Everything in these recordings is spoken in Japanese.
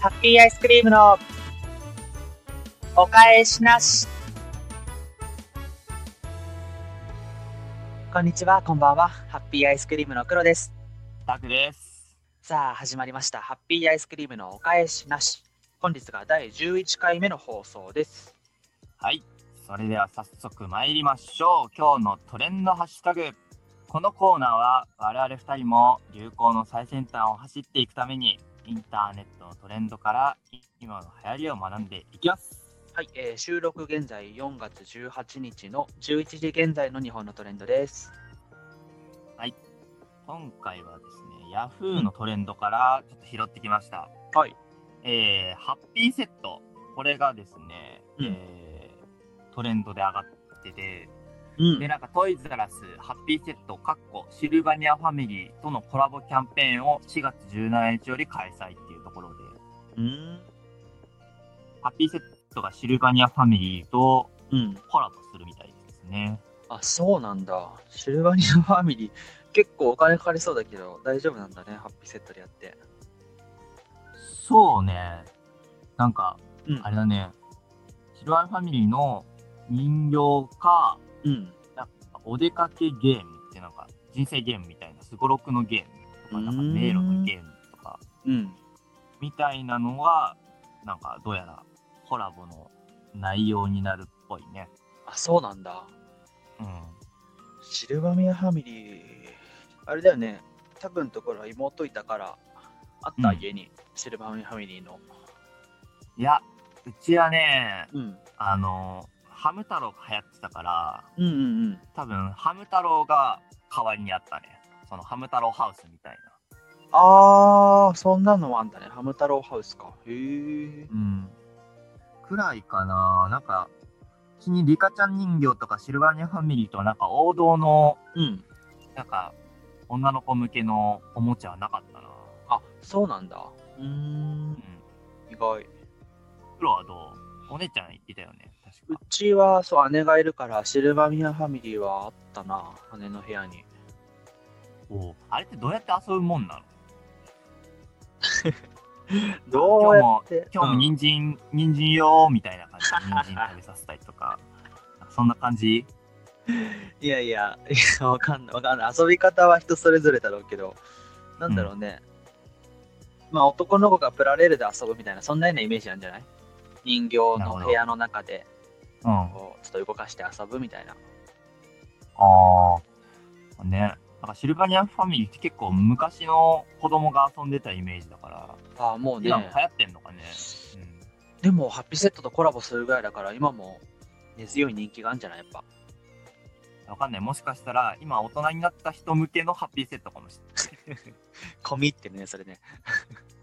ハッピーアイスクリームのお返しなし。こんにちは、こんばんは。ハッピーアイスクリームの黒です。タクです。さあ、始まりました。ハッピーアイスクリームのお返しなし。本日が第11回目の放送です。はい。それでは早速参りましょう。今日のトレンドハッシュタグ。このコーナーは我々2人も流行の最先端を走っていくためにインターネットのトレンドから今の流行りを学んでいきます。はい、えー収録現在4月18日の11時現在の日本のトレンドです。今回はですね、ヤフーのトレンドからちょっと拾ってきました。はい。えー、ハッピーセット。これがですね、うんえー、トレンドで上がってて、うで、なんかトイズらスハッピーセット、かっこシルバニアファミリーとのコラボキャンペーンを4月17日より開催っていうところで、うん。ハッピーセットがシルバニアファミリーとうん。コラボするみたいですね。あ、そうなんだ。シルバニアファミリー、結構お金かかりそうだけど、大丈夫なんだね、ハッピーセットでやって。そうね。なんか、うんあれだね。シルバニアファミリーの人形か、うん。なんかお出かけゲームってなんか人生ゲームみたいなすごろくのゲームとか、なんか迷路のゲームとか、うん。みたいなのが、なんかどうやらコラボの内容になるっぽいね。あ、そうなんだ。うん。シルバニアファミリー、あれだよね。多分のところは妹いたから、あった、うん家に。シルバニアファミリーの。いや、うちはね、うん。ああの、ハム太郎が流行ってたから、うんうんうん。多分ハム太郎が代わりにあったね。そのハム太郎ハウスみたいな。あー、そんなのもあんだね。ハム太郎ハウスか。へえ。うん。くらいかな。なんか、うちにリカちゃん人形とかシルバニアファミリーとはなんか王道の、うん。なんか、女の子向けのおもちゃはなかったな。あ、そうなんだ。うーんう。ん。意外。黒はどう？お姉ちゃん言ってたよね。確うか。ちは、そう、姉がいるから、シルバニアファミリーはあったな。姉の部屋に。おうあれってどうやって遊ぶもんなの？どうやって？今日もうん人参、人参よーみたいな感じで 人参食べさせたりとか、そんな感じ？いやいや、いや、わかんない、わかんない。遊び方は人それぞれだろうけど、なんだろうね。まあ、男の子がプラレールで遊ぶみたいな、そんなようなイメージなんじゃない？人形の部屋の中で、こう、ちょっと動かして遊ぶみたいな。あー。ね。なんかシルバニアファミリーって結構昔の子供が遊んでたイメージだから、ああ、もうね今。も流行ってんのかね。でも、ハッピーセットとコラボするぐらいだから、今も根強い人気があるんじゃない？やっぱ。うん。わかんない。もしかしたら、今大人になった人向けのハッピーセットかもし 込みってね、それね。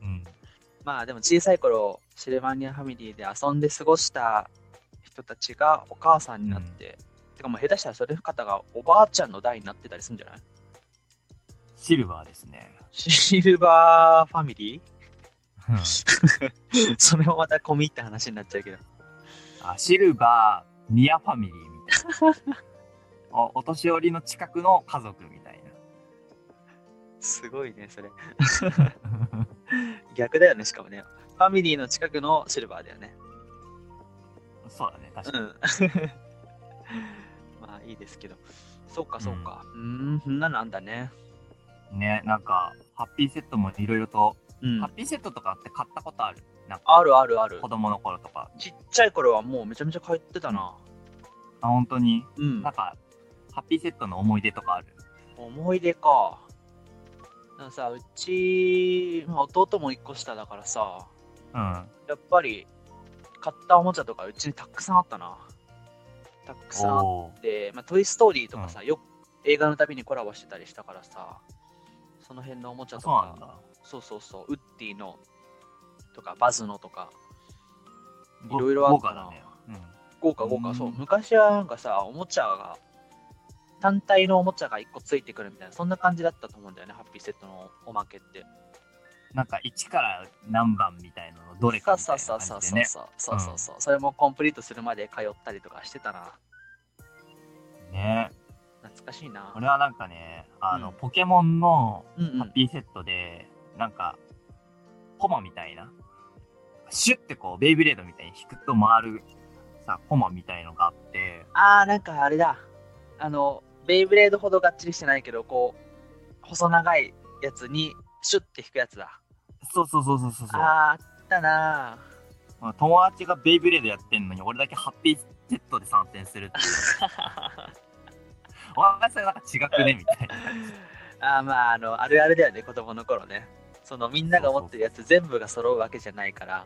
れない。うん。まあでも小さい頃、シルバニアファミリーで遊んで過ごした人たちがお母さんになって、てかもう下手したらそれ方がおばあちゃんの代になってたりするんじゃない？シルバーですね。シルバーファミリうんー それもまた込みって話になっちゃうけど。あシルバー、ニアファミリーみたいな。おお年寄りの近くの家族みたいな。すごいね、それ。逆だよね、しかもね。ファミリーの近くのシルバーだよね。そうだね、確かうに。ん。まあいいですけど。そうか、そうか。うーん、そんなのあんだね。ね、なんか、ハッピーセットもいろいろと、うんハッ。ピーセットとかって買ったことある？なんか、あるあるある子。供の頃とか。ちっちゃい頃はもうめちゃめちゃ通ってたな。あ、本当に？うんなん。か、ハッピーセットの思い出とかある？思い出か。でもさ、うち、まあ弟も一個下だからさ、うん。やっぱり買ったおもちゃとかうちにたくさんあったな。たくさんあって、まあ、トイ・ストーリーとかさ、よく映画のたびにコラボしてたりしたからさ、その辺のおもちゃとかそう。そうそうウッディのとか、バズのとか、ごいろいろあったな豪華だね。うん。豪華そう、昔はなんかさ、おもちゃが、単体のおもちゃが1個ついてくるみたいな、そんな感じだったと思うんだよね、ハッピーセットのおまけって。なんか、1から何番みたいなの、どれかみたそういそうそうそうな感じでね。そうそうそうそう、それもコンプリートするまで通ったりとかしてたな。ね。懐かしいな。俺はなんかね、あの、うんポケモンのうんうんハッピーセットで、なんか、コマみたいな、シュッてこう、ベイブレードみたいに引くと回るさ、コマみたいのがあって、あー、なんかあれだ。あの、ベイブレードほどがっちりしてないけど、こう、細長いやつにシュッて引くやつだ。そうそうそうそうそうそう。あー、あったなまあ友達がベイブレードやってんのに、俺だけハッピーセットで参戦するっていう。お前それなんか違くねみたいな。あー、まあ、あの、あるあるだよね、子供の頃ね。そのみんなが持ってるやつ全部が揃うわけじゃないから、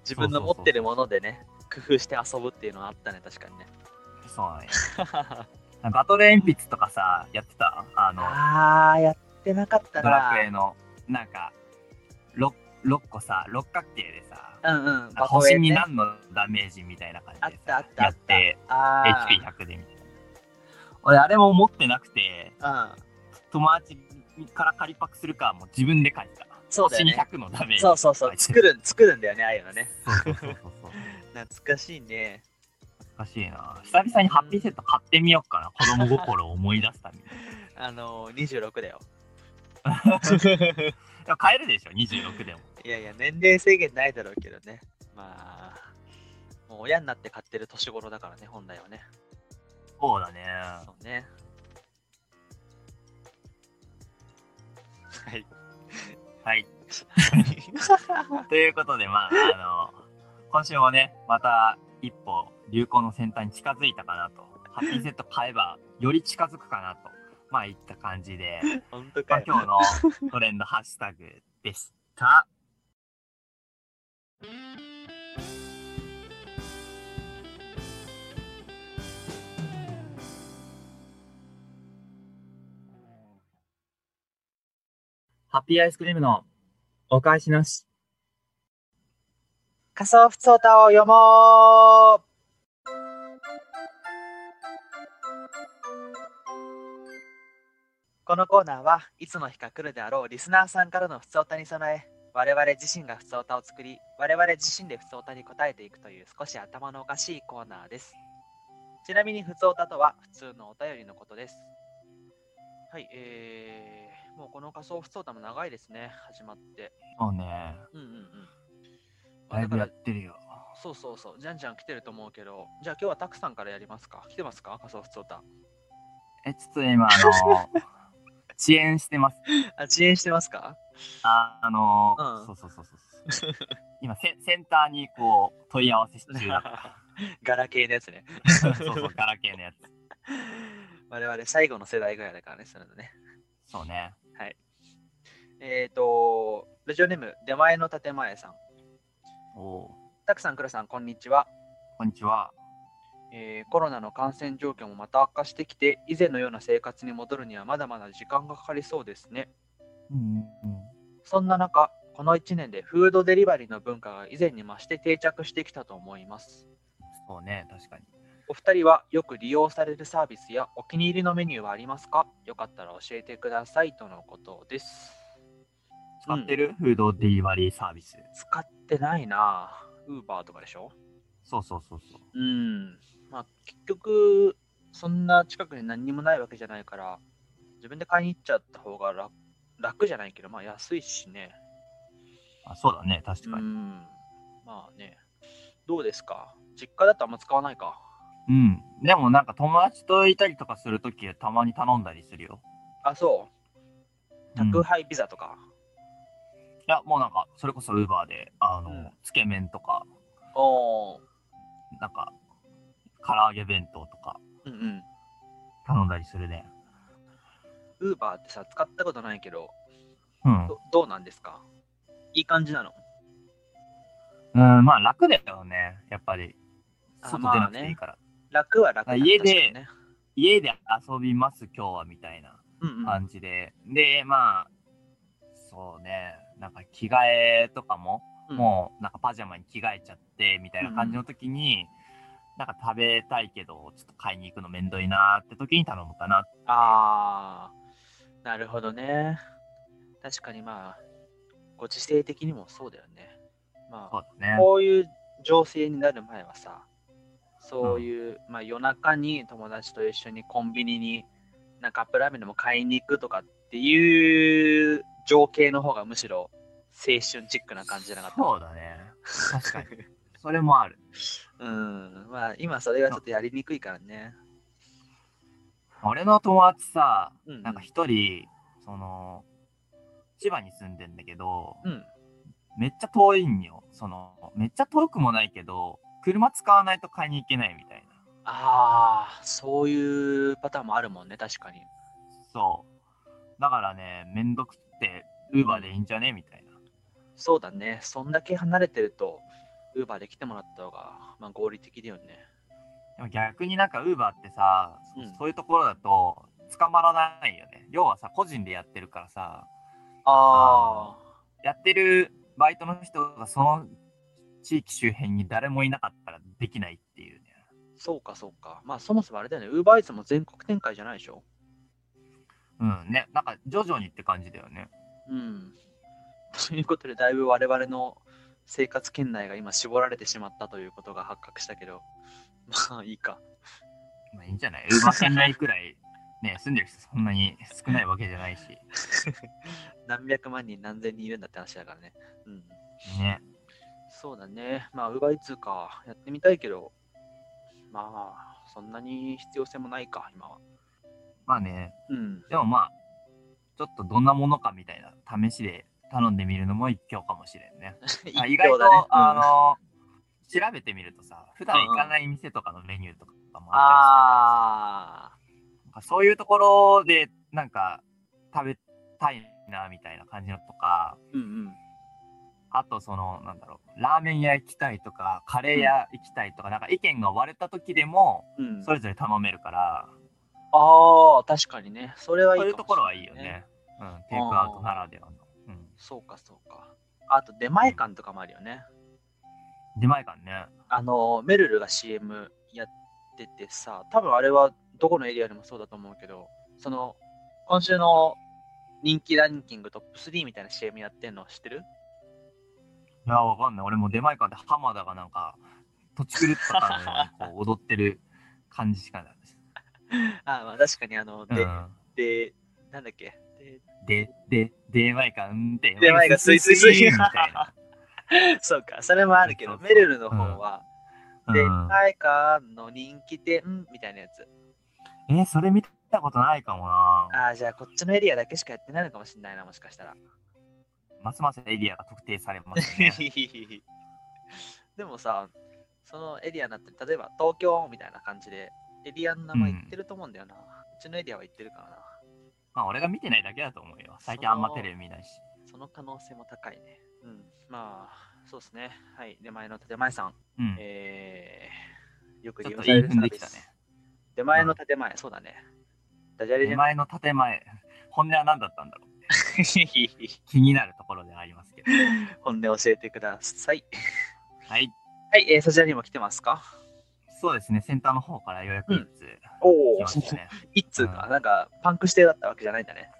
自分の持ってるものでね、工夫して遊ぶっていうのはあったね、確かにね。そうなんや。バトル鉛筆とかさ、やってた？あの、あー、やってなかったドラなクエの、なんか、6, 6個さ、六角形でさ、うんうん、星。に何のダメージみたいな感じであったあさやって、あー HP100 でみたいな。俺、あれも持ってなくて、うん。友達から借りパクするか、もう自分で書いてた。星にそうだよね。100のダメージ。そうそうそう、作る、作るんだよね、ああいうのね。懐かしいね。難しいな。久々にハッピーセット買ってみようかな。子供心を思い出すために。あのー、26だよ。でも買えるでしょ、26でも。いやいや、年齢制限ないだろうけどね。まあ、もう親になって買ってる年頃だからね、本来はね。そうだね。そうね。はい。はい。ということで、まあ、あの、今週もね、また一歩流行の先端に近づいたかなと。ハッピーセット買えばより近づくかなと。まあ、いった感じで、本当かよ。まあ今日のトレンドハッシュタグでした。ハッピーアイスクリームのお返しなし。仮想普通歌を読もうこのコーナーはいつの日か来るであろうリスナーさんからの普通歌に備え我々自身が普通歌を作り我々自身で普通歌に答えていくという少し頭のおかしいコーナーです。ちなみに普通歌とは普通のお便りのことです。はいえー、もうこの仮想普通歌も長いですね。始まって。そうね。うんうんうん。だいぶやってるよ。そうそうそう、じゃんじゃん来てると思うけど、じゃあ今日はたくさんからやりますか。来てますか？仮想普通歌。え、ちょっと今、あの、遅延してます。あ、遅延してますか？ああの、うんそうそうそうそう。今セ、センターにこう、問い合わせ中だか ガラケーのやつね。ら。そうそう、ガラケーのやつ。我々最後の世代ぐらいだからね、そういうのね。そうね。えっ、ー、と、ラジオネーム、出前の建前さん。おおたくさん、くらさん、こんにちは。こんにちは。えーコロナの感染状況もまた悪化してきて、以前のような生活に戻るにはまだまだ時間がかかりそうですね。うんうん。そんな中、この1年でフードデリバリーの文化が以前に増して定着してきたと思います。そうね、確かに。お二人はよく利用されるサービスやお気に入りのメニューはありますか？よかったら教えてくださいとのことです。使ってる、フードデリバリーサービス。使ってないなウーバーとかでしょ？そうそうそうそう。うん。まあ結局、そんな近くに何にもないわけじゃないから、自分で買いに行っちゃった方が楽楽じゃないけど、まあ安いしね。あそうだね、確うかに。ん。まあね。どうですか？実家だとあんま使わないか。うん。でもなんか友達といたりとかするときたまに頼んだりするよ。あ、そう。うん宅配ピザとか。いや、もうなんか、それこそウーバーで、あの、うんつけ麺とか、おー。なんか、唐揚げ弁当とかうんうん。頼んだりするね。ウーバーってさ、使ったことないけど、うん。どどうなんですか？いい感じなの？うん、まあ楽だよね、やっぱり。あ外出なくていいから。楽は楽だ家で。家で遊びます、今日は、みたいなうんうん、感じで。で、まあ、そうね、なんか着替えとかも、うんもうなんかパジャマに着替えちゃって、みたいな感じの時に、なんか食べたいけど、ちょっと買いに行くのめんどいなって時に頼むかな。あー、なるほどね。確かにまあ、ご時世的にもそうだよね。まあ、ね。こういう情勢になる前はさ、そういう、まあ夜中に友達と一緒にコンビニになんかカップラーメンでも買いに行くとかっていう情景の方がむしろ青春チックな感じじゃなかった？そうだね。確かに。それもある。うん。まあ、今それがちょっとやりにくいからね。俺の友達さ、うんなんか一人、その、千葉に住んでんだけど、うん。めっちゃ遠いんよ。その、めっちゃ遠くもないけど、車使わないと買いに行けないみたいな。ああ、そういうパターンもあるもんね、確かに。そう。だからね、めんどくって、ウーバーでいいんじゃね？みたいな。そうだね。そんだけ離れてると、ウーバーで来てもらった方が、まあ、合理的だよね。でも逆になんかウーバーってさ、そうんそういうところだと捕まらないよね。要はさ、個人でやってるからさ、あやってるバイトの人がその地域周辺に誰もいなかったらできないっていうね。あ、そうかそうか。まあ、そもそもあれだよね。ウーバーイーツも全国展開じゃないでしょ。うんね、なんか徐々にって感じだよね。うん。ということで、だいぶ我々の生活圏内が今絞られてしまったということが発覚したけど、まあいいか。まあいいんじゃない？ウーバー圏内くらいね、住んでる人そんなに少ないわけじゃないし。何百万人何千人いるんだって話だからね。うん。ね。そうだね。まあ、ウーバーイーツか。やってみたいけど、まあ、そんなに必要性もないか、今は。まあね、うん。でもまあ、ちょっとどんなものかみたいな試しで頼んでみるのも一興かもしれんね。あ意外と、あうんの、調べてみるとさ、普段行かない店とかのメニューとかもあったりするからさあなんかそういうところでなんか食べたいなみたいな感じのとか、ー、うんうん。あとその、なんだろう、ラーメン屋行きたいとか、カレー屋行きたいとか、なんか意見が割れた時でも、うん、それぞれ頼めるから、ああ、確かにね。それはいいそういうところはいいよね。うん、テイクアウトならではの。うん。そうか、そうか。あと、出前館とかもあるよね。出前館ね。あの、メルルが CM やっててさ、多分あれはどこのエリアでもそうだと思うけど、その、今週の人気ランキングトップ3みたいな CM やってんの知ってる？いや、わかんない。俺も出前館で浜田がなんか、土地狂ったかのようにこう踊ってる感じしかないです。ああ、まあ確かにあの、うで、ん。で、なんだっけ？でで、で、出前館、うんで、出前館スイスイスイみたいな。そうか、それもあるけど、メルルの方は、うん出前館の人気店みたいなやつ。えーそれ見たことないかもな。ああ、じゃあこっちのエリアだけしかやってないのかもしれないな、もしかしたら。ますますエリアが特定されますね。でもさ、そのエリアになって、例えば東京みたいな感じで、エリアの名前言ってると思うんだよな。うちのエリアは言ってるからな。まあ俺が見てないだけだと思うよ。最近あんまテレビ見ないし。その可能性も高いね。うん。まあ、そうですね。はい。出前の建前さん。うん。えー、よく利用されるサービス。出前の建前、そうだね。ダジャレじゃない。手前の建前、本音は何だったんだろう。気になるところではありますけど。本音教えてください。はい。はい、えーそちらにも来てますか？そうですね、センターの方からようやく一通お来ましたね。一通か、うんなんかパンクしてだったわけじゃないんだね。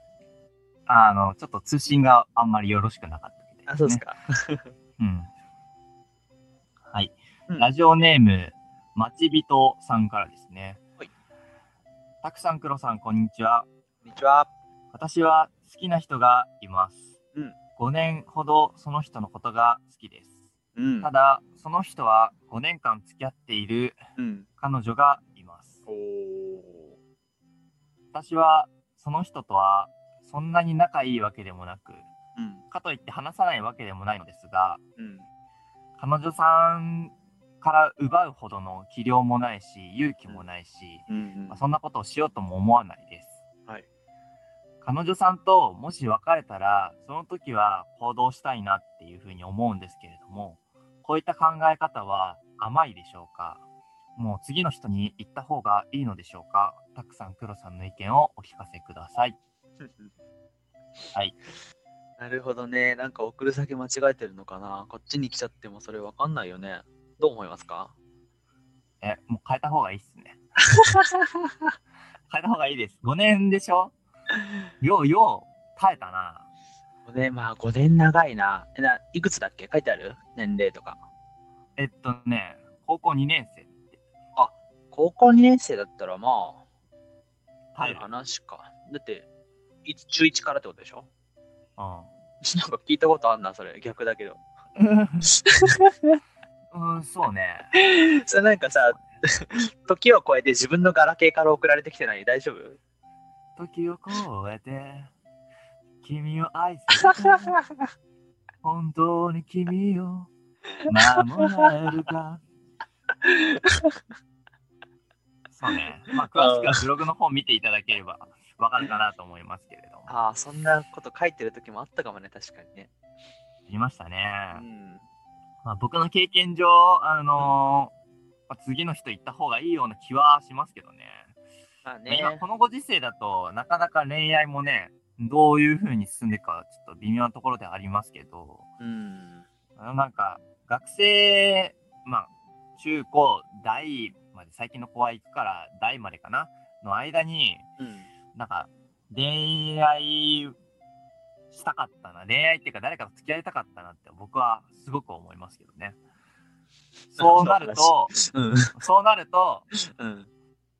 あの、ちょっと通信があんまりよろしくなかったみたいあ、そうですか。うん。はい。うんラジオネーム、まちびとさんからですね。はい。たくさん、くろさん、こんにちは。こんにちは。私は好きな人がいます。うん5年ほどその人のことが好きです。うんただ、その人は5年間付き合っているうん。彼女がいます。おー。私はその人とはそんなに仲いいわけでもなく、うん。かといって話さないわけでもないのですが、うん。彼女さんから奪うほどの器量もないし、勇気もないし、うんまあそんなことをしようとも思わないです。はい。彼女さんともし別れたら、その時は行動したいなっていうふうに思うんですけれども、こういった考え方は甘いでしょうか？もう次の人に言った方がいいのでしょうか？たくさん黒さんの意見をお聞かせください。はい。なるほどね。なんか送る先間違えてるのかな？こっちに来ちゃってもそれわかんないよね。どう思いますか？え、もう変えた方がいいっすね。変えた方がいいです。5年でしょ？ようよう耐えたな。5年、まあ5年長いな。えないくつだっけ？書いてある？年齢とか。えっとね、高校2年生って高校2年生だったらまあ、ある耐える。話か。だって、いつ中1からってことでしょ？うん。なんか聞いたことあんな、それ。逆だけど。うん、そうね。それなんかさ、時を超えて自分のガラケーから送られてきてない？大丈夫？時を超えて、君を愛するか。本当に君を守れるか。そうね。まあ、詳しくはブログの方見ていただければわかるかなと思いますけれども。ああ、そんなこと書いてる時もあったかもね、確かにね。ありましたうね。ん。まあ、僕の経験上、あのーまあ次の人行った方がいいような気はしますけどね。まあね。今このご時世だとなかなか恋愛もねどういう風に進んでいくかちょっと微妙なところではありますけどうん。あのなんか学生まあ中高大まで最近の子は行くから大までかなの間にうん。なんか恋愛したかったな恋愛っていうか誰かと付き合いたかったなって僕はすごく思いますけどねそうなるとうん。そうなるとうん。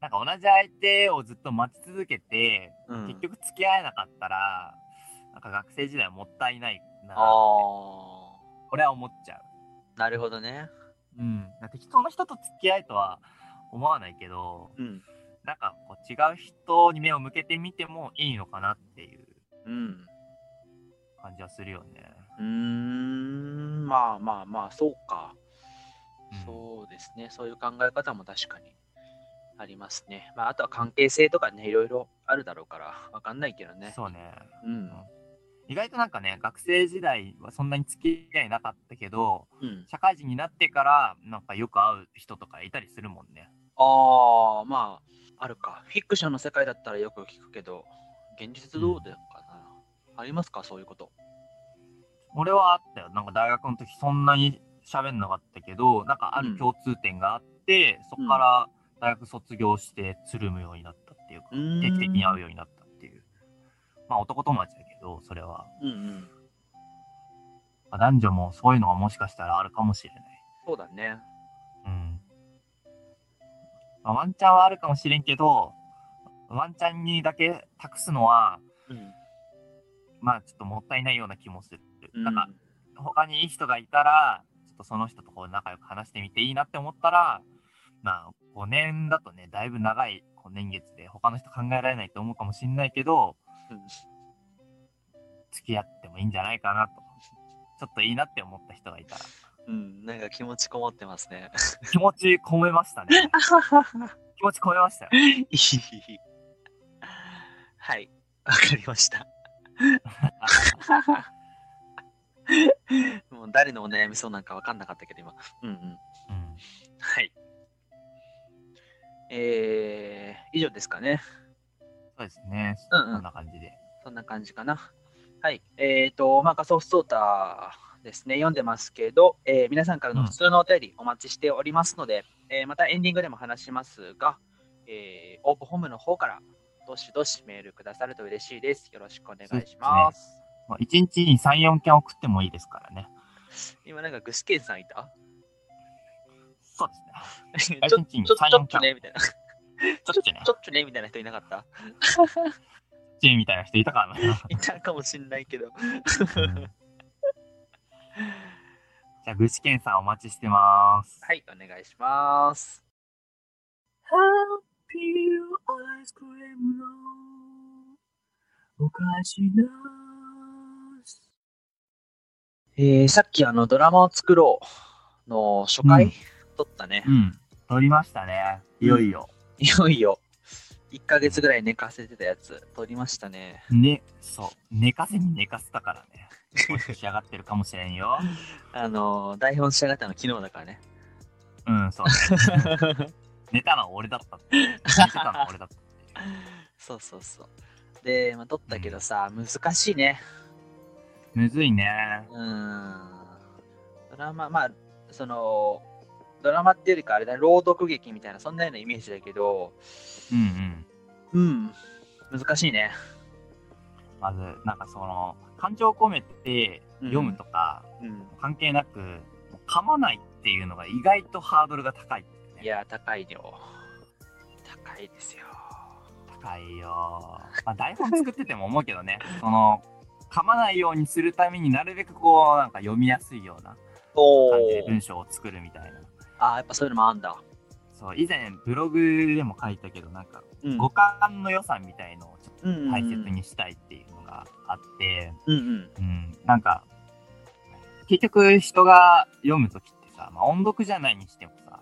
なんか同じ相手をずっと待ち続けてうん。結局付き合えなかったら、なんか学生時代はもったいないな、ああ。俺は思っちゃなるほどね。う。うん。適当な人と付き合いとは思わないけど、うん。なんかこう違う人に目を向けてみてもいいのかなっていううん。感じはするよね。うーん。まあまあまあ、そうか。うんそうですね。そういう考え方も確かにありますね。まあ、あとは関係性とかね、いろいろあるだろうから、わかんないけどね。そうね。うん。意外となんかね、学生時代はそんなに付き合いなかったけど、うん。社会人になってからなんかよく会う人とかいたりするもんね。ああ、まあ、あるか。フィクションの世界だったらよく聞くけど、現実どうだかな。ありますか？そういうこと。俺はあったよ。なんか大学の時そんなに喋んなかったけど、なんかある共通点があって、そこから大学卒業してつるむようになったっていうか、定期的に会うようになったっていう。まあ男友達だけど、それは。うんうん。まあ男女もそういうのがもしかしたらあるかもしれない。そうだね。うん。まあ、ワンチャンはあるかもしれんけど、ワンチャンにだけ託すのは、うん。まあちょっともったいないような気もする。うんなんか、他にいい人がいたら、ちょっとその人とこう仲良く話してみていいなって思ったら、まあ5年だとね、だいぶ長い年月で他の人考えられないと思うかもしれないけど、うん付き合ってもいいんじゃないかなと。ちょっといいなって思った人がいたら、うん、なんか気持ちこもってますね。気持ち込めましたね。気持ち込めましたよ。はい、わかりました。もう誰のお悩みそうなんかわかんなかったけど、今。うんうん。うんはい。えー、以上ですかね。そうですね。うんうんこんな感じで。そんな感じかな。はい。えっ、と、まあ、仮想ソータですね、読んでますけど、えー皆さんからの普通のお便りお待ちしておりますので、えーまたエンディングでも話しますが、えー、オープンホームの方からどしどしメールくださると嬉しいです。よろしくお願いします。まあ、1日に3、4件送ってもいいですからね。今なんか具志堅さんいた？そうですね。ちょちょ3ちょっとねみたいな。ちちょっとねち、ょっとねみたいな人いなかった？チーみたいな人いたからな。いたかもしんないけど。う んじゃあ、具志堅さんお待ちしてます。はい、お願いします。Happy ice cream のお菓子なえー、さっきあのドラマを作ろうの初回、うん撮ったね。うん。撮りましたね。いよいよ。いよいよ、1ヶ月ぐらい寝かせてたやつ、撮りましたね。ね、そう。寝かせに寝かせたからね。美味しく仕上がってるかもしれんよ。あのー、台本仕上がったの昨日だからね。うん、そう。寝たのは俺だったって。寝てたのは俺だったって。そうそうそう。で、まあ、撮ったけどさ、難しいね。むずいね。うーん。ドラマ、まあ、その、ドラマっていうよりかあれだね、朗読劇みたいな、そんなようなイメージだけど、うんうん。うん、難しいね。まず、なんかその、感情を込めて読むとか、うん。関係なく、噛まないっていうのが意外とハードルが高い、ね。いや、高いよ。高いですよ。高いよ。まあ、台本作ってても思うけどね、その、噛まないようにするためになるべくこうなんか読みやすいようなお感じでー文章を作るみたいな。あーやっぱそういうのもあんだ。そう以前ブログでも書いたけどなんかうん五感の良さみたいのをちょっと大切にしたいっていうのがあって、うんうん。うん、なんか結局人が読むときってさ、まあ、音読じゃないにしてもさ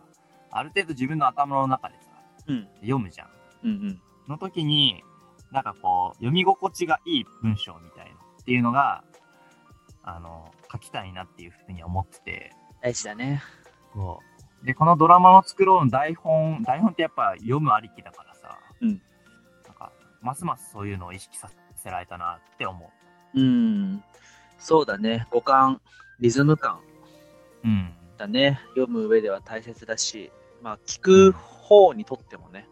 ある程度自分の頭の中でさうん読むじゃん。うんうん。の時になんかこう読み心地がいい文章みたいなっていうのがあの書きたいなっていうふうに思ってて大事だね。そうでこのドラマの作ろうの台本台本ってやっぱ読むありきだからさ、うんなんかますますそういうのを意識させられたなって思うん。そうだね。五感、リズム感う。うん。だね。読む上では大切だし、まあ、聞く方にとってもね、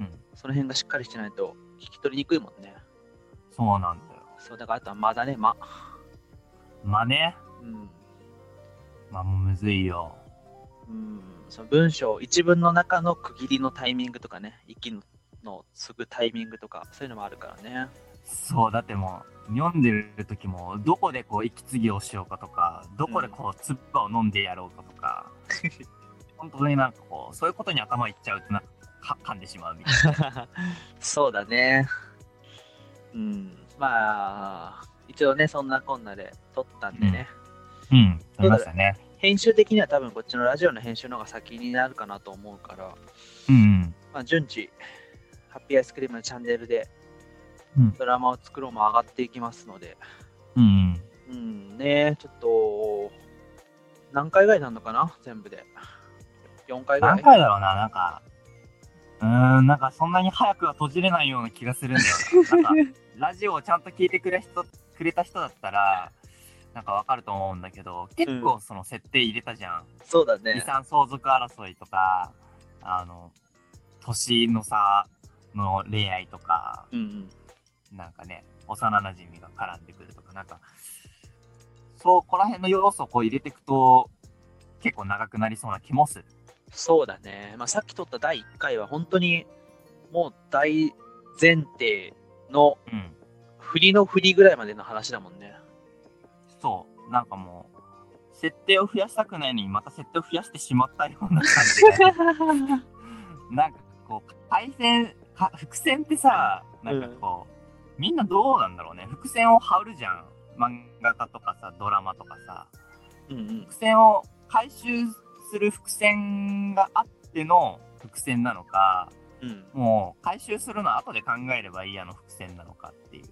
うん。その辺がしっかりしてないと聞き取りにくいもんね。そうなんだよ。そう、だからあとは間だね、間。まあね。うん。まあもうむずいよ。うん、その文章、一文の中の区切りのタイミングとかね、息のの継ぐタイミングとか、そういうのもあるからね。そう、だってもう、読んでる時も、どこでこう息継ぎをしようかとか、どこでこう、つっぱを飲んでやろうかとか、本当になんかこう、そういうことに頭いっちゃうとなんか、か噛んでしまうみたいな。そうだね。うん。まあ、一応ね、そんなこんなで撮ったんでね。うん、ありましたね。編集的には多分こっちのラジオの編集の方が先になるかなと思うから、うん、うん。まあ、順次、ハッピーアイスクリームのチャンネルでうんドラマを作ろうも上がっていきますので、うん、うんね、ちょっと、何回ぐらいになるのかな？全部で。4回ぐらい？何回だろうな、なんか、うーん、なんかそんなに早くは閉じれないような気がするんだよな。なんか、ラジオをちゃんと聞いてくれ人くれた人だったら、なんかわかると思うんだけど、結構その設定入れたじゃん。そうだ遺ね。産相続争いとか、あの、年の差の恋愛とか、うんうん。なんかね、幼馴染が絡んでくるとか、なんか、そう、この辺の要素をこう入れていくと、結構長くなりそうな気もする。そうだね。まあ、さっき撮った第1回は本当にもう大前提のうん。振りの振りぐらいまでの話だもんね。そう、なんかもう、設定を増やしたくないのに、また設定を増やしてしまったような感じが、なんかこう、対戦、か伏線ってさ、なんかこう、みんなどうなんだろうね。伏線を張るじゃん。漫画家とかさ、ドラマとかさ。うんうん。伏線を回収する伏線があっての伏線なのか、うん、もう回収するのは後で考えればいいやの伏線なのかっていう。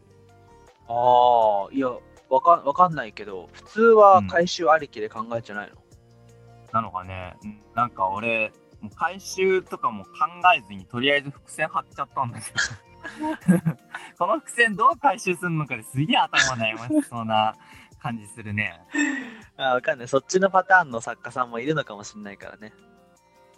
ああ、いや、わかわかんないけど、普通は回収ありきで考えちゃないの、なのかね。うんなんか俺、回収とかも考えずにとりあえず伏線張っちゃったんだけど。この伏線どう回収するのかですげえ頭悩ましそうな感じするね。あーわかんない。そっちのパターンの作家さんもいるのかもしれないからね。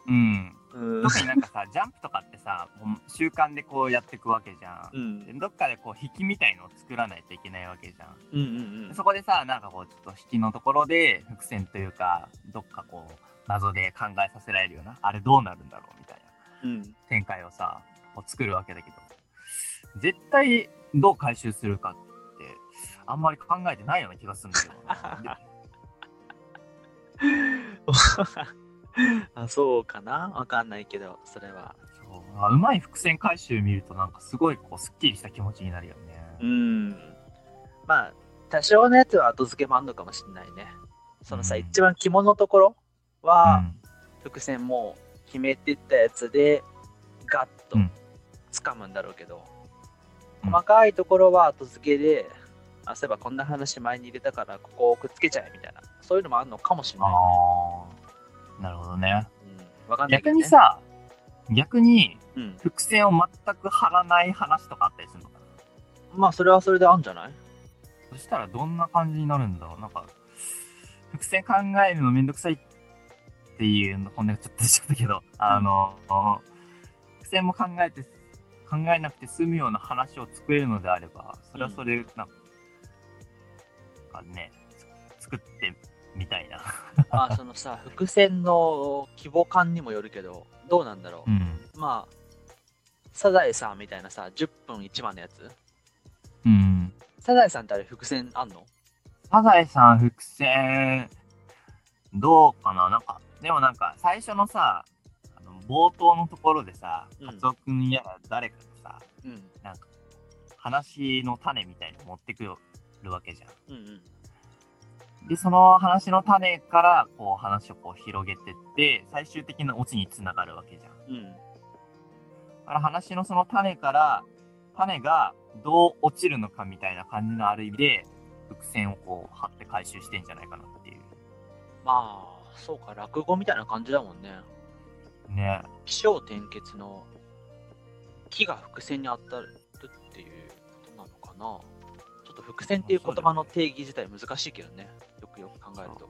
うん。うん。特になんかさ、ジャンプとかってさ、習慣でこうやっていくわけじゃん。うんでどっかでこう引きみたいのを作らないといけないわけじゃん。うんうんうん。そこでさ、なんかこうちょっと引きのところで伏線というか、どっかこう謎で考えさせられるような、あれどうなるんだろうみたいなうん。展開をさ、こう作るわけだけど、絶対どう回収するかって、あんまり考えてないような気がするんだけどな。で あ、そうかな？わかんないけど、それは。そうあうまい伏線回収見るとなんかすごいこうすっきりした気持ちになるよね。うん。まあ、多少のやつは後付けもあんのかもしれないね。そのさ、うん一番肝のところうは、ん。伏線もう決めてったやつで、ガッとうん掴むんだろうけど、うん細かいところは後付けで、あ、そういえばこんな話前に入れたから、ここをくっつけちゃえみたいな、そういうのもあるのかもしれない。ああ、なるほどね。うん、わかんないね。逆にさ、逆にうん、伏線を全く張らない話とかあったりするのかな？まあ、それはそれであるんじゃない？そしたらどんな感じになるんだろう？なんか、伏線考えるのめんどくさいっていうの、本音がちょっと出ちゃったけど、あの、伏線も考えて、考えなくて済むような話を作れるのであれば、それはそれ、なんかね、つ作ってみたいな。ま あ、そのさ、伏線の規模感にもよるけど、どうなんだろう。うん。まあ、サザエさんみたいなさ、10分1話のやつうん。サザエさんってあれ伏線あんの？サザエさん伏線、どうかな？なんか、でもなんか、最初のさ、あの冒頭のところでさ、うんカツオくんやら誰かがさ、うん。なんか、話の種みたいに持ってくるわけじゃん。うんうん。で、その話の種から、こう、話をこう広げてって、最終的なオチにつながるわけじゃん。うん。だから話のその種から、種がどう落ちるのかみたいな感じのある意味で、伏線をこう、張って回収してんじゃないかなっていう。まあ、そうか、落語みたいな感じだもんね。ね。起承転結の木が伏線に当たるっていうことなのかな。ちょっと伏線っていう言葉の定義自体難しいけどね。よくよく考えると。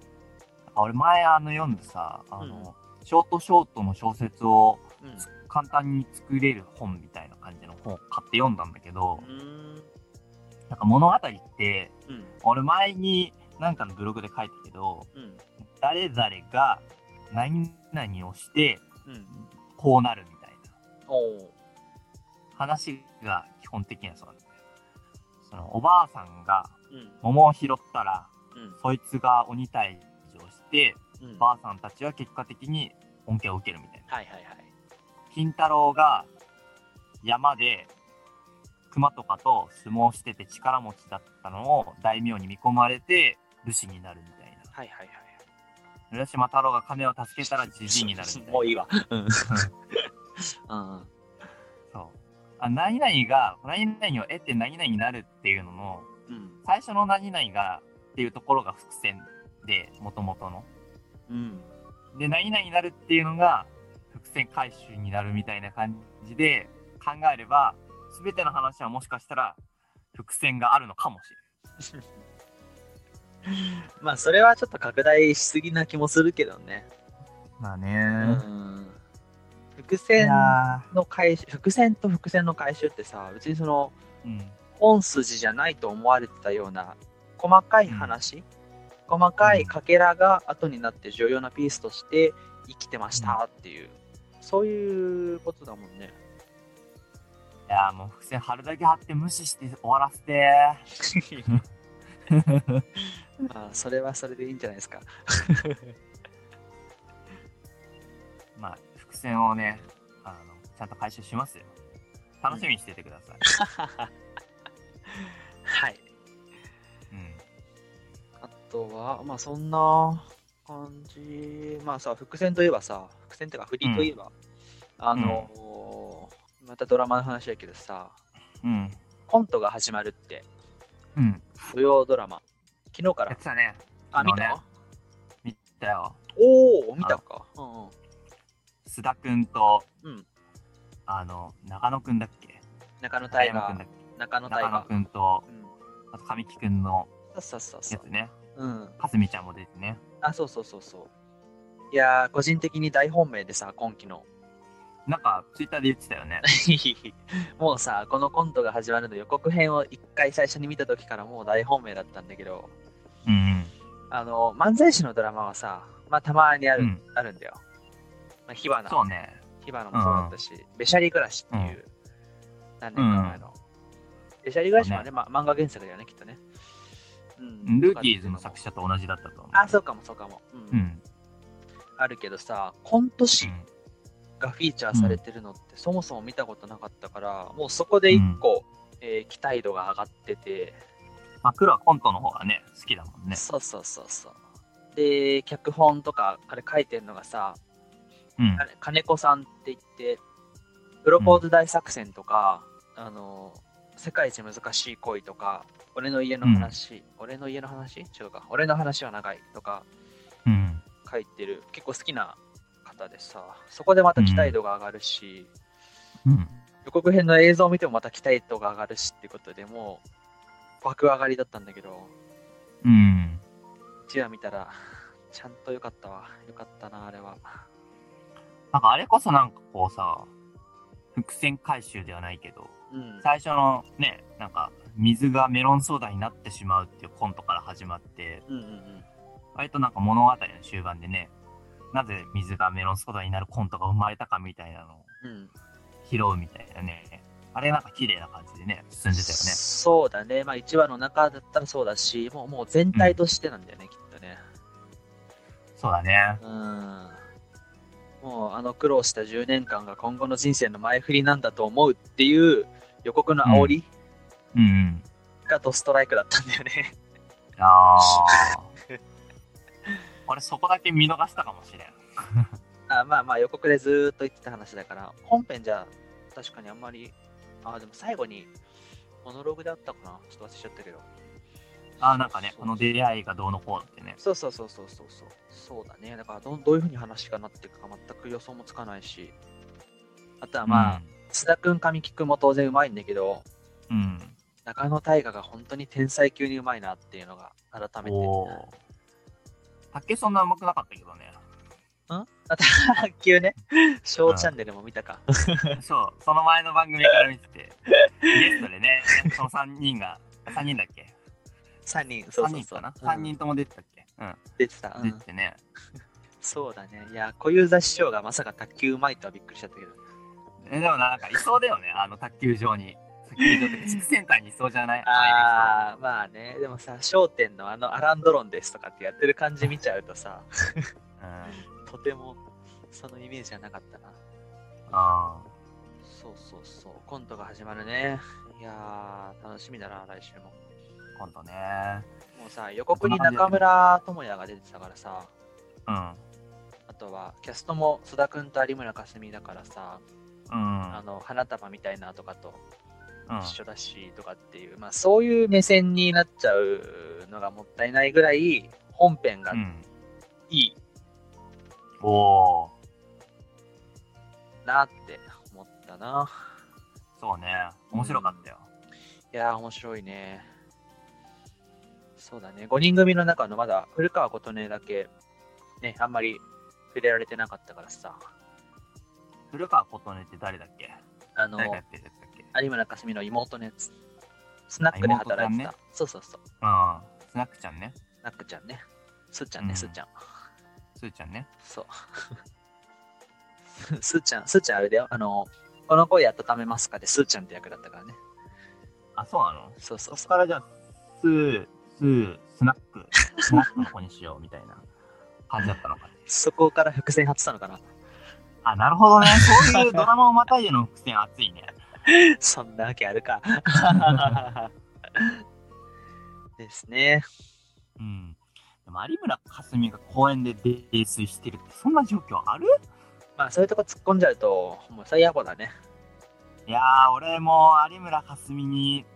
俺前あの読んでさ、あの、うんショートショートの小説をうん。簡単に作れる本みたいな感じの本を買って読んだんだけど、うーん。なんか物語って、うん。俺前になんかのブログで書いたけど、うん。誰々が何々をしてうん。こうなるみたいな。話が基本的にはそうなんだよ。そのおばあさんがうん。桃を拾ったら、うん。そいつが鬼退治をして、うん。ばあさんたちは結果的に恩恵を受けるみたいな。はいはいはい。金太郎が山で熊とかと相撲してて力持ちだったのを大名に見込まれて武士になるみたいな。はいはいはい。浦島太郎が金を助けたらじじいになるみたいな。もういいわ。うん。うん。そう。あ、何々が、何々を得て何々になるっていうのの、うん。最初の何々がっていうところが伏線で、もともとの。うん。で、何々になるっていうのが伏線回収になるみたいな感じで考えれば、すべての話はもしかしたら伏線があるのかもしれない。まあ、それはちょっと拡大しすぎな気もするけどね。まあうね。ん。伏い線やの回収、伏線と伏線の回収ってさ、別にその、ーうん。本筋じゃないと思われてたような細かい話、細かいかけらが後になって重要なピースとして生きてましたっていう、そういうことだもんね。いやーもう伏線貼るだけ貼って無視して終わらせて まあ、それはそれでいいんじゃないですか。まあ、伏線をね、あの、ちゃんと回収しますよ。楽しみにしててください。とは、まあそんな感じ。まあさ、伏線といえばさ、伏線っていうか振りといえば、あのーまたドラマの話やけどさ、うん。コントが始まるって、うん。土曜ドラマ。昨日からやって。たね。あ、見昨日ねた見たよ。おお、見たか。うんうん。須田くんと、うんあの、中野くんだっけ？中野中大河中野け？中野大河。くんと、うん。あと神木くんのそうそうそうそう。うん。かすみちゃんも出てね。あ、そうそうそうそう。いやー、個人的に大本命でさ、今期の。なんか、ツイッターで言ってたよね。もうさ、このコントが始まるの予告編を一回最初に見た時からもう大本命だったんだけど、うんうん。あの、漫才師のドラマはさ、まあたまにある,、うんあるんだよ。まあ、火花。そうね。火花もそうだったし、べしゃり暮らしっていう、何年か前の。べしゃり暮らしはね、まあ、漫画原作だよね、きっとね。うんルーキーズの作者と同じだったと思う。あ、そうかもそうかも。うんうん。あるけどさ、コントう師んがフィーチャーされてるのってそもそも見たことなかったから、もうそこで一個、えー期待度が上がってて、まあ、黒はコントの方がね、好きだもんね。そうそうそうそう。で、脚本とか、あれ書いてるのがさ、うん金子さんって言って、プロポーズ大作戦とか、あの、世界一難しい恋とか、俺の家の話、俺の家の話？違うか、俺の話は長いとかうん。書いてる、結構好きな方でさ、そこでまた期待度が上がるし、うん。予告編の映像を見てもまた期待度が上がるしってことでもう、爆上がりだったんだけど、うん。1話見たら、ちゃんと良かったわ。良かったな、あれは。なんかあれこそなんかこうさ、伏線回収ではないけど、うん。最初のね、なんか水がメロンソーダになってしまうっていうコントから始まって、うんうんうん。割となんか物語の終盤でね、なぜ水がメロンソーダになるコントが生まれたかみたいなのをうん。拾うみたいなね、あれなんか綺麗な感じでね、進んでたよね。そうだね。まあ1話の中だったらそうだし、もうもう全体としてなんだよね、きっとね。そうだね。うん。もうあの苦労した10年間が今後の人生の前振りなんだと思うっていう予告の煽りうんうん。がドストライクだったんだよね。あ あ。俺そこだけ見逃したかもしれん。あまあまあ予告でずーっと言ってた話だから、本編じゃ確かにあんまり、あでも最後にモノログであったかなちょっと忘れちゃったけど。ああ、なんかね、この出会いがどうのこうのってね。そうそうそうそうそうそう。そうだね。だからどどういうふうに話がなっていくか全く予想もつかないし。あとはまあ、須田くん、神木くんも当然うまいんだけど、うん。うん。中野大河が本当に天才級にうまいなっていうのが改めて。竹そんな上手くなかったけどね。あ卓球ね。小チャンネルも見たか。そう、その前の番組から見てて、ゲストでね、その3人が、3人だっけ？3人、そう ?3 そうそう。人かな？うん ?3 人とも出てたっけ？うん。出てた。うん出ててね。そうだね。いや、小遊三師匠がまさか卓球うまいとはびっくりしちゃったけど。えでもなんかいそうだよね、あの卓球場に。卓球場って地区センターにいそうじゃない？ああ、まあね。でもさ、商店のあのアランドロンですとかってやってる感じ見ちゃうとさ、うとてもそのイメージはなかったな。ん。あそうそうそう。コントが始まるね。いやー、楽しみだな、来週も。ー今度ね。もうさ、予告に中村智也が出てたからさ、うん。あとはキャストも須田くんと有村架純だからさ、うん。あの花束みたいなとかとうん一緒だしとかっていう、まあそういう目線になっちゃうのがもったいないぐらい本編がうん。いいおおなって思ったな。そうね。面白かったよ。いやー面白いね。そうだね。5人組の中のまだ古川琴音だけね、あんまり触れられてなかったからさ、古川琴音って誰だっけ？あの、誰がやってるやつだっけ？有村架純の妹のやつ。スナックで働いてた。ね？そうそうそう。うん。スナックちゃんね。スナックちゃんね。すっちゃんね、うんすっちゃん。すーちゃんね。そう。すっちゃん、すっちゃんあれだよ。あの、この声温めますかで、すっちゃんって役だったからね。あ、そうなの？そうそうそこからじゃあ、スー、スー、スナック、スナックの子にしようみたいな感じだったのかね。そこから伏線張ってたのかな。あ、なるほどね。そういうドラマをまたいでの伏線熱いね。そんなわけあるか。ですね。うん。でも有村架純が公園で泥酔してるって、そんな状況ある？まあ、そういうとこ突っ込んじゃうと、もう最悪だね。いやー、俺も有村架純に、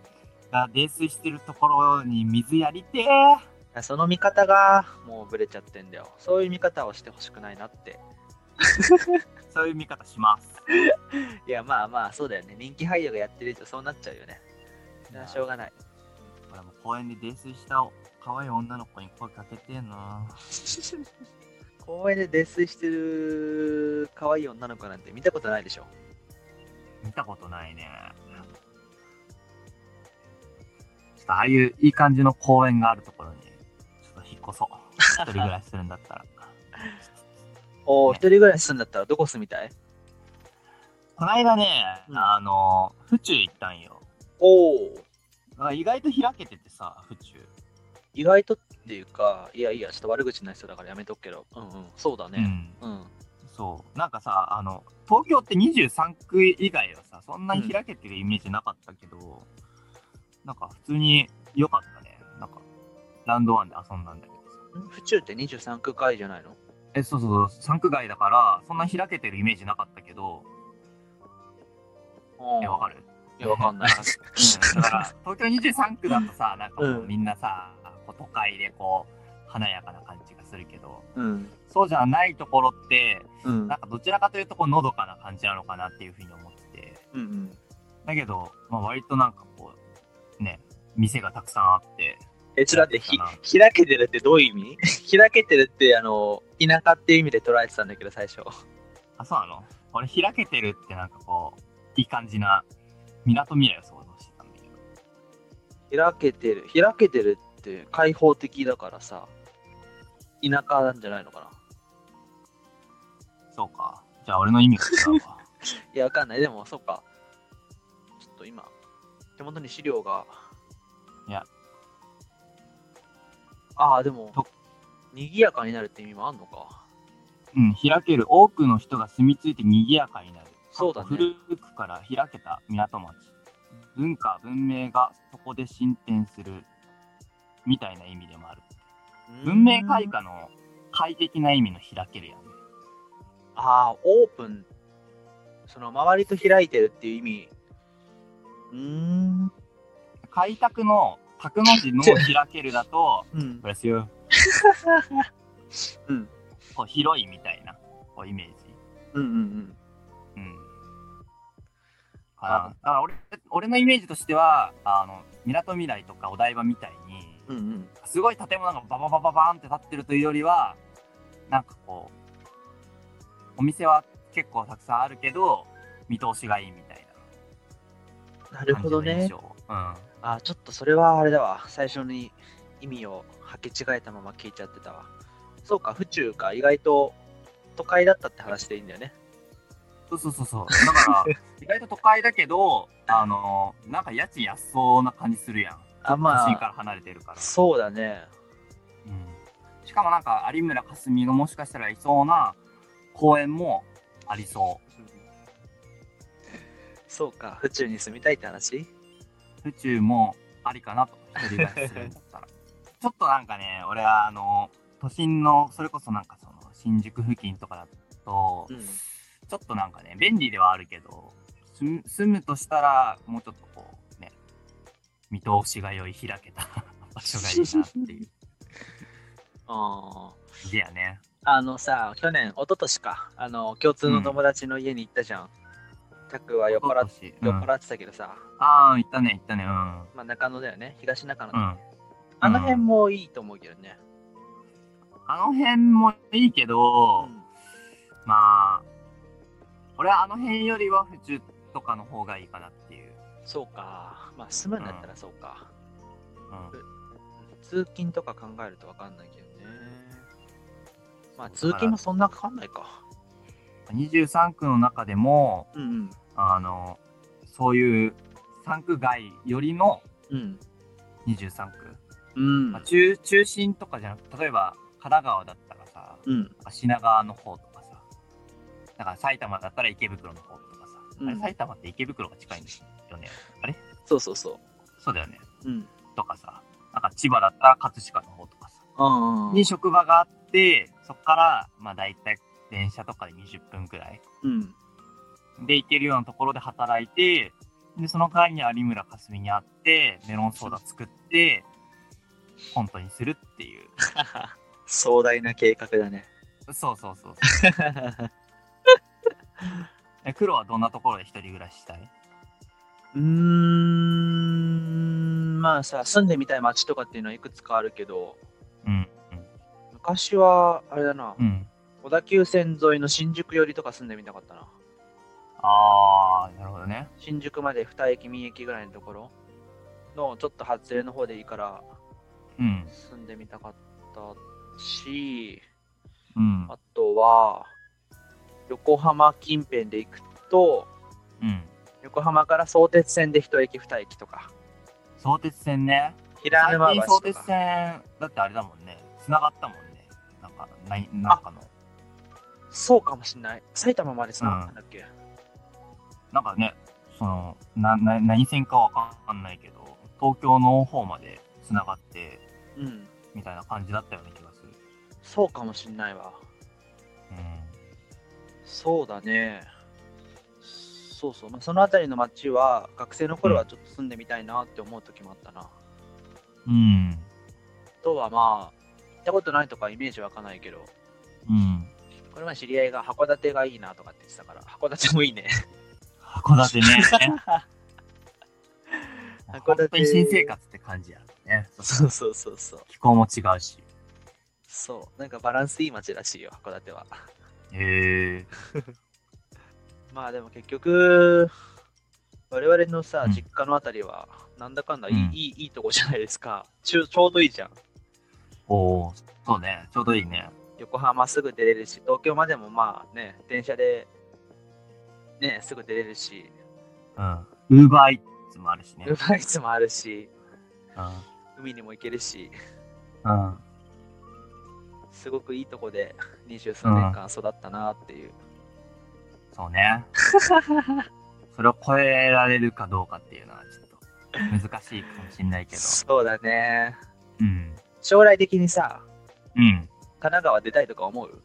が泥酔してるところに水やりてー。その見方がもうブレちゃってんだよ。そういう見方をしてほしくないなって。そういう見方します。いや、まあまあ、そうだよね。人気俳優がやってるとそうなっちゃうよね。しょうがない。俺も公園で泥酔した可愛い女の子に声かけてえな。公園で泥酔してる可愛い女の子なんて見たことないでしょ。見たことないね。ちょっとああいういい感じの公園があるところに、ちょっと引っ越そう。一人暮らしするんだったら。一人暮らしするんだったらどこ住みたい？この間ね、うんあの、府中行ったんよ。おお、あ意外と開けててさ、府中。意外とっていうか、いやいや、ちょっと悪口な人だからやめとくけど。うんうん、そうだね。うん。うん。そう。なんかさ、あの、東京って23区以外はさ、そんなに開けてるイメージなかったけど、なんか普通に良かったね。なんか、ラウンドワンで遊んだんだけどさ。ん府中って23区外じゃないの？え、そうそうそう、3区外だから、そんな開けてるイメージなかったけど、え、わかる？るいや、わかんない。うん、だから、東京23区だとさ、なんかもううんみんなさ、こう都会でこう、華やかな感じがするけど、うん。そうじゃないところって、うん。なんかどちらかというとこう、のどかな感じなのかなっていうふうに思ってて、うんうん。だけど、まあ、割となんかこう、ね、店がたくさんあって、え、ちょっと待って、ひ開けてるってどういう意味？開けてるって、あの、田舎っていう意味で捉えてたんだけど、最初。あ、そうなの？俺開けてるってなんかこう、いい感じな、港未来を想像してたんだけど。開けてる。開けてるって開放的だからさ、田舎なんじゃないのかな？そうか。じゃあ俺の意味が違うわ。いや、わかんない。でも、そうか。ちょっと今、手元に資料が。いや。ああ、でもと、賑やかになるって意味もあんのか。うん、開ける。多くの人が住み着いて賑やかになる。そうだね古くから開けた港町。文化、文明がそこで進展する。みたいな意味でもある。文明開化の快適な意味の開けるやんね。ああ、オープン。その周りと開いてるっていう意味。うーん。開拓の、拓の字の開けるだと、うん。うん。こう広いみたいなこうイメージ。うんうんうん。うん。だから俺俺のイメージとしては、あの、みなとみらいとかお台場みたいに、うんうん。すごい建物がバババババーンって建ってるというよりは、なんかこう、お店は結構たくさんあるけど、見通しがいいみたいなるなほどね。うん。あ、ちょっとそれはあれだわ。最初に意味を履き違えたまま聞いちゃってたわ。そうか、府中か。意外と都会だったって話でいいんだよね。そうそうそうそう。だから、意外と都会だけど、あの、なんか家賃安そうな感じするやん。あ、まあ、都心から離れてるから。そうだね。うん。しかもなんか、有村架純がもしかしたらいそうな公園もありそう。そうか、府中に住みたいって話？府中もありかなと、一人暮らしするんだったら。ちょっとなんかね、俺はあの、都心の、それこそなんかその、新宿付近とかだと、うん。ちょっとなんかね、便利ではあるけど、住む住むとしたら、もうちょっとこう、ね、見通しが良い開けた場所がいいなっていう あ感じやね。あ。あのさ、去年、一昨年か、あの、共通の友達の家に行ったじゃん。タクは酔っ払っ酔っ払ってたけどさ、ああ、行ったね、行ったね、うん。まあ中野だよね。東中野だうん。あの辺もいいと思うけどね。あの辺もいいけど、うんまあ、俺はあの辺よりは府中とかの方がいいかなっていう。そうか。まあ住むんだったらそうか。うん。通勤とか考えると分かんないけどね。まあ通勤もそんなかかんないか。23区の中でも、うんあの、そういう3区外よりのうん。23区。うん。まあ、中中心とかじゃなくて、例えば神奈川だったらさ、うん。品川の方とかさ、だから埼玉だったら池袋の方とかさ、うんあれ埼玉って池袋が近いんですよね。あれ？そうそうそそうだよね。う。うん。とかさ、なんか千葉だったら葛飾の方とかさ、うん。に職場があって、そこから、まあ大体電車とかで20分くらいうん。で行けるようなところで働いて、で、その代わりに有村架純に会って、メロンソーダ作って、コントにするっていう。壮大な計画だね。そうそうそうそう。え、黒はどんなところで一人暮らししたい？うーん。まあさ、住んでみたい街とかっていうのはいくつかあるけど、うん。昔は、あれだな、うん。うん。小田急線沿いの新宿寄りとか住んでみたかったな。あー、なるほどね。新宿まで2駅、3駅ぐらいのところのちょっと外れの方でいいからうん。住んでみたかったし、うん。あとは、横浜近辺で行くと、うん。横浜から相鉄線で1駅、2駅とか、相鉄線ね。平最沼橋相鉄か。線、だってあれだもんね。繋がったもんね。なんか、ないなんかの。そうかもしんない。埼玉までつながったんだっけ、なんかね、その、な、な、何線かわかんないけど、東京の方まで繋がって、うん、みたいな感じだったような気がする。そうかもしんないわ。うん。そうだね。そうそう。まあ、そのあたりの街は、学生の頃はちょっと住んでみたいなって思う時もあったな。うん。あとはまあ、行ったことないとかイメージ湧かないけど、うん。これ前知り合いが函館がいいなとかって言ってたから、函館もいいね。函館ね。函館本当に新生活って感じやね。そうそうそうそう。気候も違うし。そう。なんかバランスいい街らしいよ、函館は。へえ。まあでも結局、我々のさ、うん実家のあたりは、なんだかんだいい,、うんいいいいとこじゃないですか。ちょちょうどいいじゃん。おお、そうね。ちょうどいいね。横浜すぐ出れるし、東京までもまあね、電車で、ね、すぐ出れるし、うん。ウーバーイーもあるしねウ。ーバーイーツもあるし、う海にも行けるし、ん。うん。すごくいいとこで二十数年間育ったなっていう。そうね。それを超えられるかどうかっていうのはちょっと難しいかもしれないけど。そうだね。うん。将来的にさ、うん。神奈川出たいとか思う？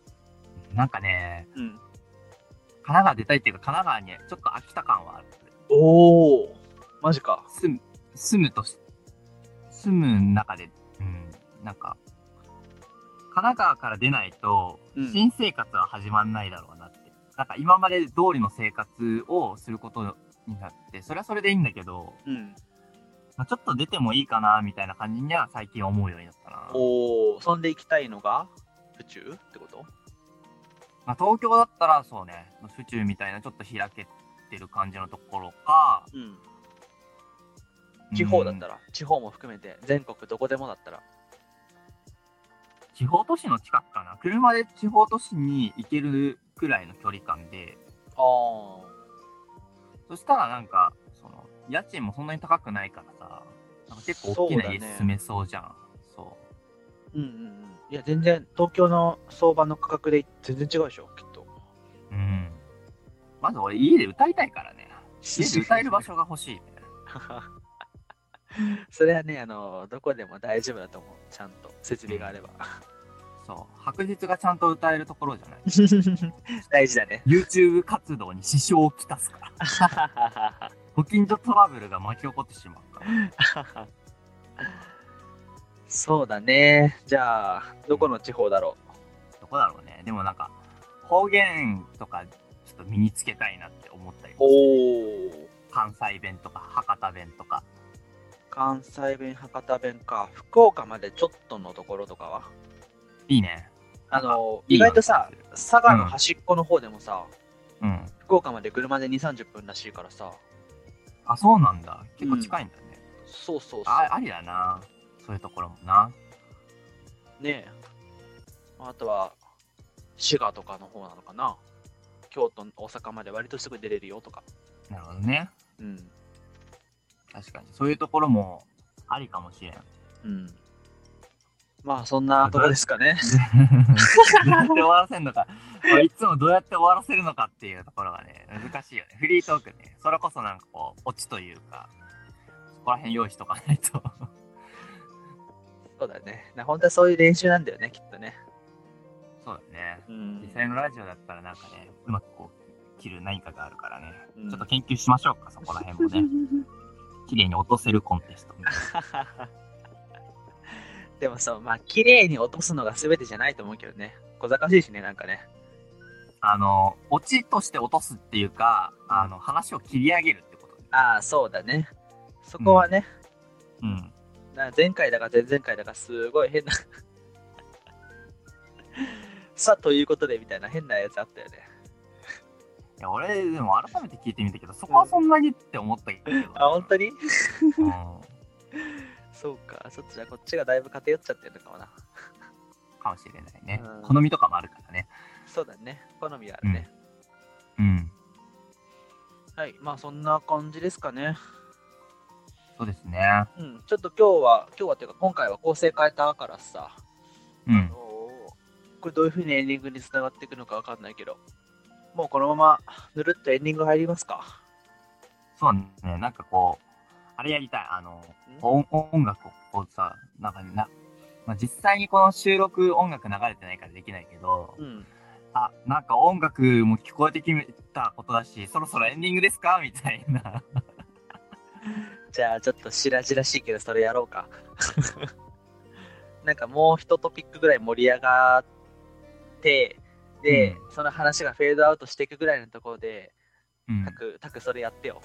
なんかね、うん。神奈川出たいっていうか、神奈川にちょっと飽きた感はある。おおマジか。住む、住むとし、住む中で、うん、なんか、神奈川から出ないとうん、新生活は始まんないだろうなって。なんか今まで通りの生活をすることになって、それはそれでいいんだけど、うん。まあ、ちょっと出てもいいかな、みたいな感じには最近思うようになったな。おおそんで行きたいのが府中ってこと？まあ、東京だったらそうね、府中みたいなちょっと開けてる感じのところか、うん。地方だったら。ら、地方も含めて、全国どこでもだったら。地方都市の近くかな？車で地方都市に行けるくらいの距離感で、ああ。そしたらなんか、その、家賃もそんなに高くないからさ、なんか結構大きな家住めそうじゃん。そう,、うんうんうん。いや、全然、東京の相場の価格で全然違うでしょ、きっと。うん。まず俺家で歌いたいからね。家で歌える場所が欲しい、ね。それはね、あの、どこでも大丈夫だと思う。ちゃんと、設備があれば。そう。白日がちゃんと歌えるところじゃない？大事だね。YouTube 活動に支障をきたすから。ご近所トラブルが巻き起こってしまうから。そうだね。じゃあ、どこの地方だろどこだろうね。でもなんか、方言とかちょっと身につけたいなって思ったりう。おお。関西弁とか博多弁とか。関西弁、博多弁か。福岡までちょっとのところとかは？いいね。あの、意外とさよ、佐賀の端っこの方でもさ、うん。福岡まで車で2、30分らしいからさ。あ、そうなんだ。結構近いんだね。そうそうそう。あ、ありだな。そういうところもな。ねえ。あとは、滋賀とかの方なのかな。京都、大阪まで割とすぐ出れるよとか。なるほどね。うん。確かに。そういうところもありかもしれん。うん。まあ、そんなとこですかね。どうやって終わらせるのか。いつもどうやって終わらせるのかっていうところがね、難しいよね。フリートークね。それこそなんかこう、オチというか、そこら辺用意しとかないと。そうだね。な本当はそういう練習なんだよね、きっとね。そうだね。うん実際のラジオだったらなんかね、うまくこう、切る何かがあるからね。うんちょっと研究しましょうか、そこら辺もね。綺麗に落とせるコンテスト。でもそう、まあ、綺麗に落とすのが全てじゃないと思うけどね。小賢しいしね、なんかね。あの、オチとして落とすっていうか、あの、話を切り上げるってこと。ああ、そうだね。そこはね、うん。な前回だか前々回だかすごい変なさあということでみたいな変なやつあったよねいや、俺、でも改めて聞いてみたけど、そこはそんなにって思ったけど。あ本当に？うん。そうかちょっとじゃあこっちがだいぶ偏っちゃってるのかもなかもしれないねうん。好みとかもあるからね。そうだね好みがあるね、うん。はいまあそんな感じですかねそうですね。うんちょっと今日は今日はっていうか今回は構成変えたからさ、うん。あのーこれどういうふうにエンディングにつながっていくのかわかんないけどもうこのままぬるっとエンディング入りますか？そうね。なんかこう、あれやりたい。あの、音音楽をこうさ、なんかな、まあ、実際にこの収録音楽流れてないからできないけど、うんあ、なんか音楽も聞こえてきたことだし、そろそろエンディングですか？みたいな。じゃあちょっと白々しいけどそれやろうか。なんかもう一トピックぐらい盛り上がって、で、うその話がフェードアウトしていくぐらいのところで、うんタ。ク、タクそれやってよ。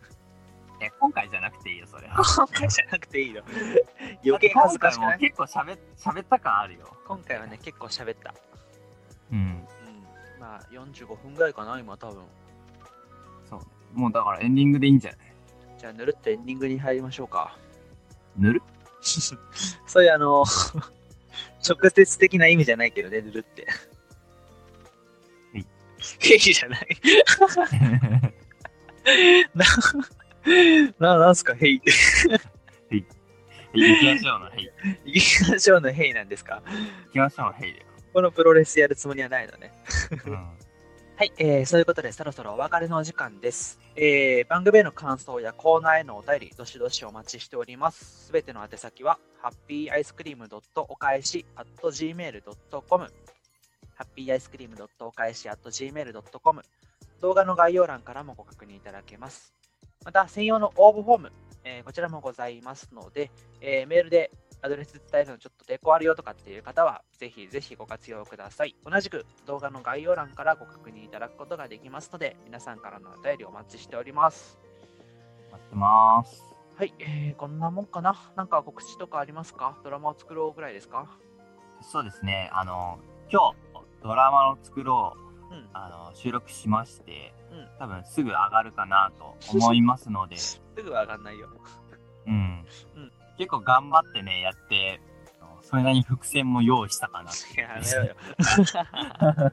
え、今回じゃなくていいよ、それは。今回じゃなくていいの。余計恥ずかしくない？今回も結構喋喋った感あるよ。今回はね、結構喋った。うん。うん。まあ45分ぐらいかな、今多分。そう。もうだからエンディングでいいんじゃない？じゃあぬるっとエンディングに入りましょうか。塗る？そういうあの、直接的な意味じゃないけどね、ぬるって。いいいいじゃない。なな、なんすか、ヘイ。行きましょうのヘイ。行きましょうのヘイなんですか？行きましょうのヘイだよ。このプロレスやるつもりはないのね。うん。はい、えー、そういうことでそろそろお別れのお時間です。えー、番組への感想やコーナーへのお便り、どしどしお待ちしております。すべての宛先は、ハッピーアイスクリームドットお返し at gmail.com、ハッピーアイスクリームドットお返し at gmail.com、動画の概要欄からもご確認いただけます。また、専用の応募フォーム、えーこちらもございますので、えーメールでアドレス伝えるのちょっと抵抗あるよとかっていう方は、ぜひぜひご活用ください。同じく動画の概要欄からご確認いただくことができますので、皆さんからのお便りお待ちしております。待ってます。はい、えー、こんなもんかな？なんか告知とかありますか？ドラマを作ろうぐらいですか？そうですね、あの、今日、ドラマを作ろう、うんあの、収録しまして、うん多分すぐ上がるかなと思いますので、すぐ上がんないよ。うんうん結構頑張ってね、やって、それなりに伏線も用意したかなってやめろよ。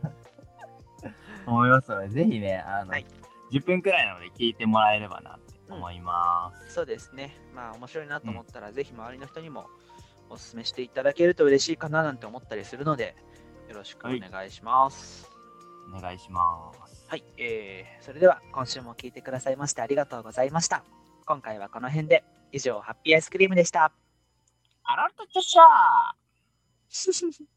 思いますので、ぜひね、あの、はい10分くらいなので聞いてもらえればなって思います。そうですね。まあ面白いなと思ったら、ぜひ周りの人にもお勧めしていただけると嬉しいかななんて思ったりするので、よろしくお願いします。お願いします。はい、えー、それでは今週も聞いてくださいましてありがとうございました。今回はこの辺で、以上、ハッピーアイスクリームでした。あららとちゃっしゃー